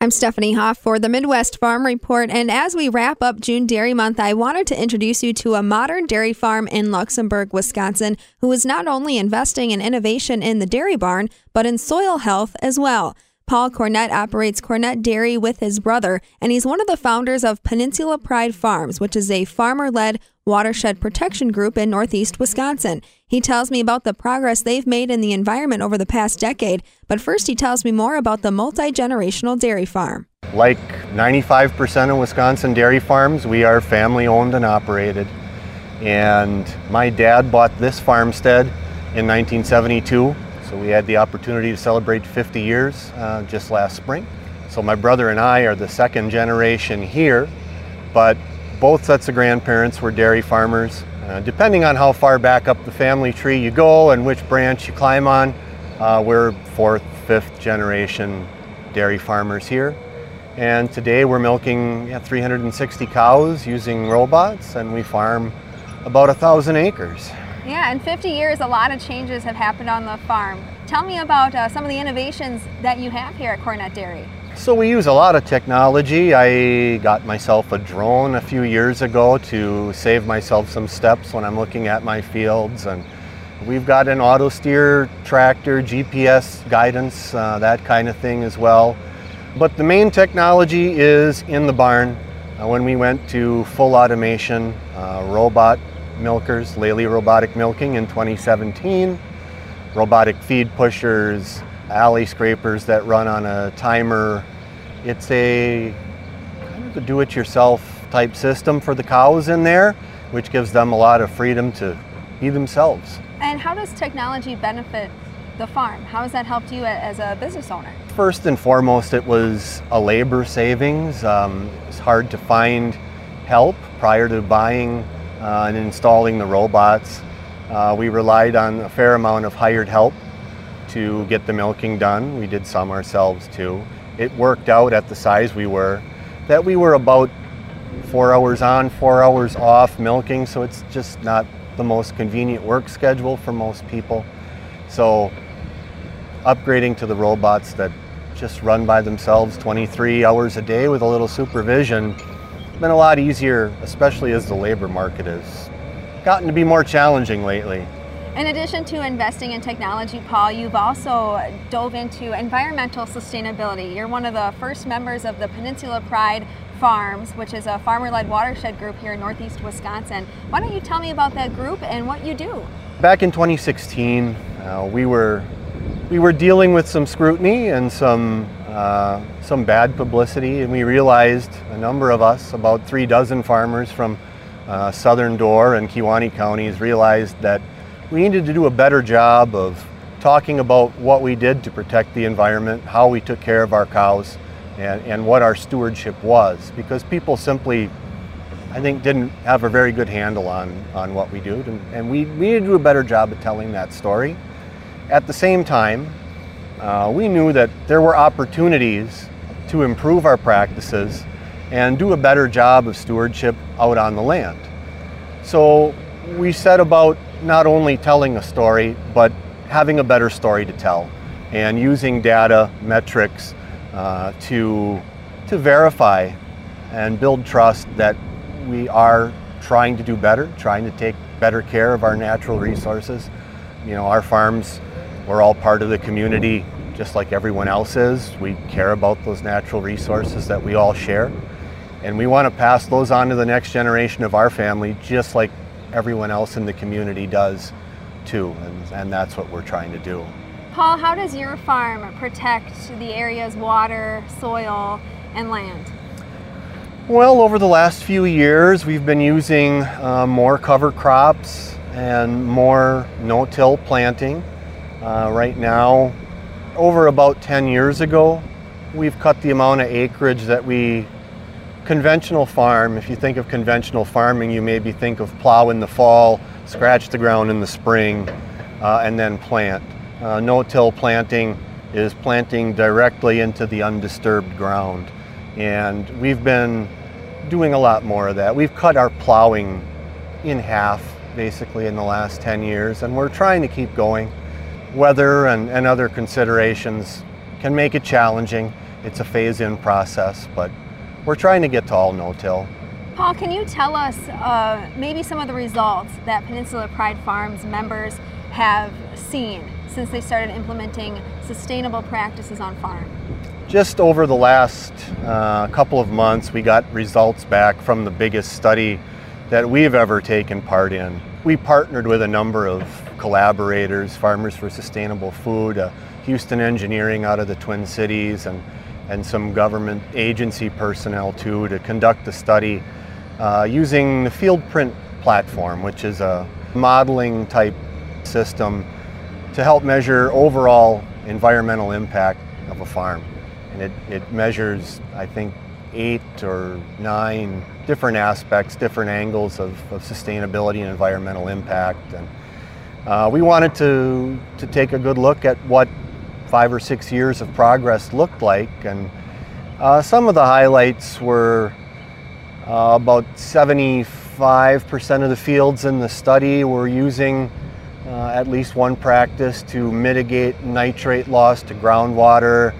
I'm Stephanie Hoff for the Midwest Farm Report, and as we wrap up June Dairy Month, I wanted to introduce you to a modern dairy farm in Luxemburg, Wisconsin, who is not only investing in innovation in the dairy barn, but in soil health as well. Paul Cornette operates Cornette Dairy with his brother, and he's one of the founders of Peninsula Pride Farms, which is a farmer led watershed protection group in northeast Wisconsin. He tells me about the progress they've made in the environment over the past decade, but first he tells me more about the multi generational dairy farm. Like 95% of Wisconsin dairy farms, we are family owned and operated. And my dad bought this farmstead in 1972, so we had the opportunity to celebrate 50 years uh, just last spring. So my brother and I are the second generation here, but both sets of grandparents were dairy farmers. Uh, depending on how far back up the family tree you go and which branch you climb on, uh, we're fourth, fifth generation dairy farmers here. And today we're milking yeah, 360 cows using robots and we farm about a thousand acres. Yeah, in 50 years, a lot of changes have happened on the farm. Tell me about uh, some of the innovations that you have here at Cornette Dairy. So we use a lot of technology. I got myself a drone a few years ago to save myself some steps when I'm looking at my fields and we've got an auto steer tractor, GPS guidance, uh, that kind of thing as well. But the main technology is in the barn. Uh, when we went to full automation, uh, robot milkers, Lely robotic milking in 2017, robotic feed pushers, alley scrapers that run on a timer. It's a kind of a do-it-yourself type system for the cows in there, which gives them a lot of freedom to be themselves. And how does technology benefit the farm? How has that helped you as a business owner? First and foremost, it was a labor savings. Um, it's hard to find help prior to buying uh, and installing the robots. Uh, we relied on a fair amount of hired help to get the milking done. We did some ourselves too. It worked out at the size we were that we were about four hours on, four hours off milking, so it's just not the most convenient work schedule for most people. So upgrading to the robots that just run by themselves 23 hours a day with a little supervision been a lot easier, especially as the labor market has gotten to be more challenging lately. In addition to investing in technology, Paul, you've also dove into environmental sustainability. You're one of the first members of the Peninsula Pride Farms, which is a farmer led watershed group here in northeast Wisconsin. Why don't you tell me about that group and what you do? Back in 2016, uh, we were we were dealing with some scrutiny and some uh, some bad publicity, and we realized a number of us, about three dozen farmers from uh, Southern Door and Kewaunee counties, realized that we needed to do a better job of talking about what we did to protect the environment, how we took care of our cows, and, and what our stewardship was. Because people simply, I think, didn't have a very good handle on, on what we do. And, and we, we needed to do a better job of telling that story. At the same time, uh, we knew that there were opportunities to improve our practices and do a better job of stewardship out on the land. So we set about not only telling a story, but having a better story to tell and using data, metrics uh, to, to verify and build trust that we are trying to do better, trying to take better care of our natural resources. You know, our farms, we're all part of the community just like everyone else is. We care about those natural resources that we all share. And we want to pass those on to the next generation of our family, just like everyone else in the community does too, and, and that's what we're trying to do. Paul, how does your farm protect the area's water, soil, and land? Well, over the last few years, we've been using uh, more cover crops and more no-till planting. Uh, right now, over about 10 years ago, we've cut the amount of acreage that we conventional farm, if you think of conventional farming, you maybe think of plow in the fall, scratch the ground in the spring, uh, and then plant. Uh, no-till planting is planting directly into the undisturbed ground. And we've been doing a lot more of that. We've cut our plowing in half basically in the last 10 years and we're trying to keep going. Weather and, and other considerations can make it challenging it's a phase-in process, but we're trying to get to all no-till. Paul, can you tell us uh, maybe some of the results that Peninsula Pride Farms members have seen since they started implementing sustainable practices on farm? Just over the last uh, couple of months, we got results back from the biggest study that we've ever taken part in. We partnered with a number of collaborators, Farmers for Sustainable Food, uh, Houston Engineering out of the Twin Cities, and, and some government agency personnel too to conduct the study uh, using the FieldPrint platform, which is a modeling type system to help measure overall environmental impact of a farm. And it, it measures, I think, eight or nine different aspects, different angles of, of sustainability and environmental impact. And uh, we wanted to, to take a good look at what five or six years of progress looked like. And uh, some of the highlights were uh, about 75% of the fields in the study were using uh, at least one practice to mitigate nitrate loss to groundwater.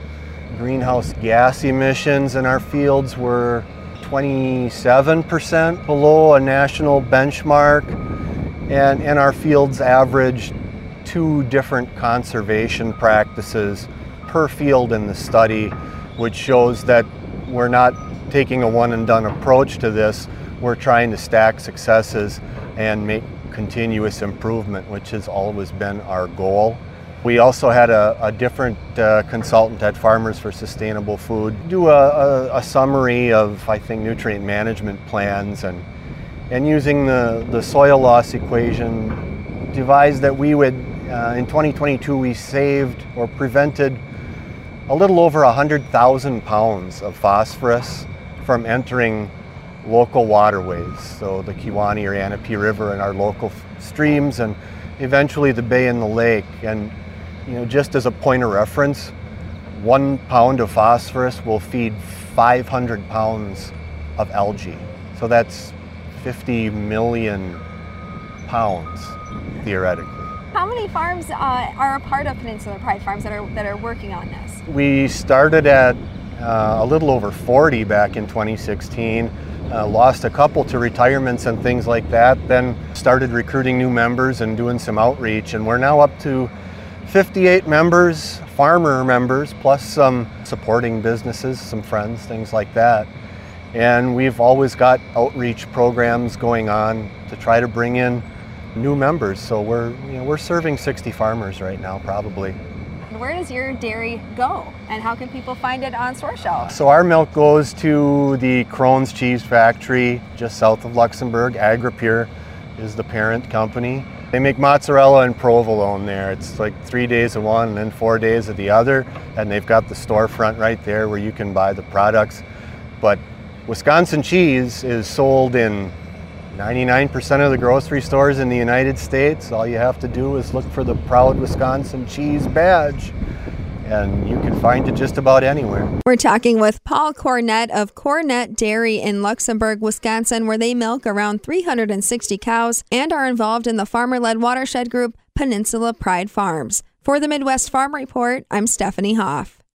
Greenhouse gas emissions in our fields were 27% below a national benchmark, and, and our fields averaged two different conservation practices per field in the study, which shows that we're not taking a one and done approach to this. We're trying to stack successes and make continuous improvement, which has always been our goal. We also had a, a different uh, consultant at Farmers for Sustainable Food do a, a, a, summary of, I think, nutrient management plans and, and using the, the soil loss equation, devised that we would, uh, in 2022, we saved or prevented a little over 100,000 pounds of phosphorus from entering local waterways, so the Kewaunee or Ahnapee River and our local streams, and eventually the bay and the lake. And you know, just as a point of reference, one pound of phosphorus will feed 500 pounds of algae. So that's 50 million pounds theoretically. How many farms uh, are a part of Peninsula Pride Farms that are that are working on this? We started at uh, a little over 40 back in 2016 uh, lost a couple to retirements and things like that, then started recruiting new members and doing some outreach. And we're now up to 58 members, farmer members, plus some supporting businesses, some friends, things like that. And we've always got outreach programs going on to try to bring in new members. So we're, you know, we're serving 60 farmers right now, probably where does your dairy go and how can people find it on store shelves? So our milk goes to the Krones Cheese Factory just south of Luxemburg. Agropur is the parent company. They make mozzarella and provolone there. It's like three days of one and then four days of the other. And they've got the storefront right there where you can buy the products. But Wisconsin cheese is sold in 99% of the grocery stores in the United States, all you have to do is look for the Proud Wisconsin Cheese badge and you can find it just about anywhere. We're talking with Paul Cornette of Cornette Dairy in Luxemburg, Wisconsin, where they milk around 360 cows and are involved in the farmer led watershed group Peninsula Pride Farms. For the Midwest Farm Report, I'm Stephanie Hoff.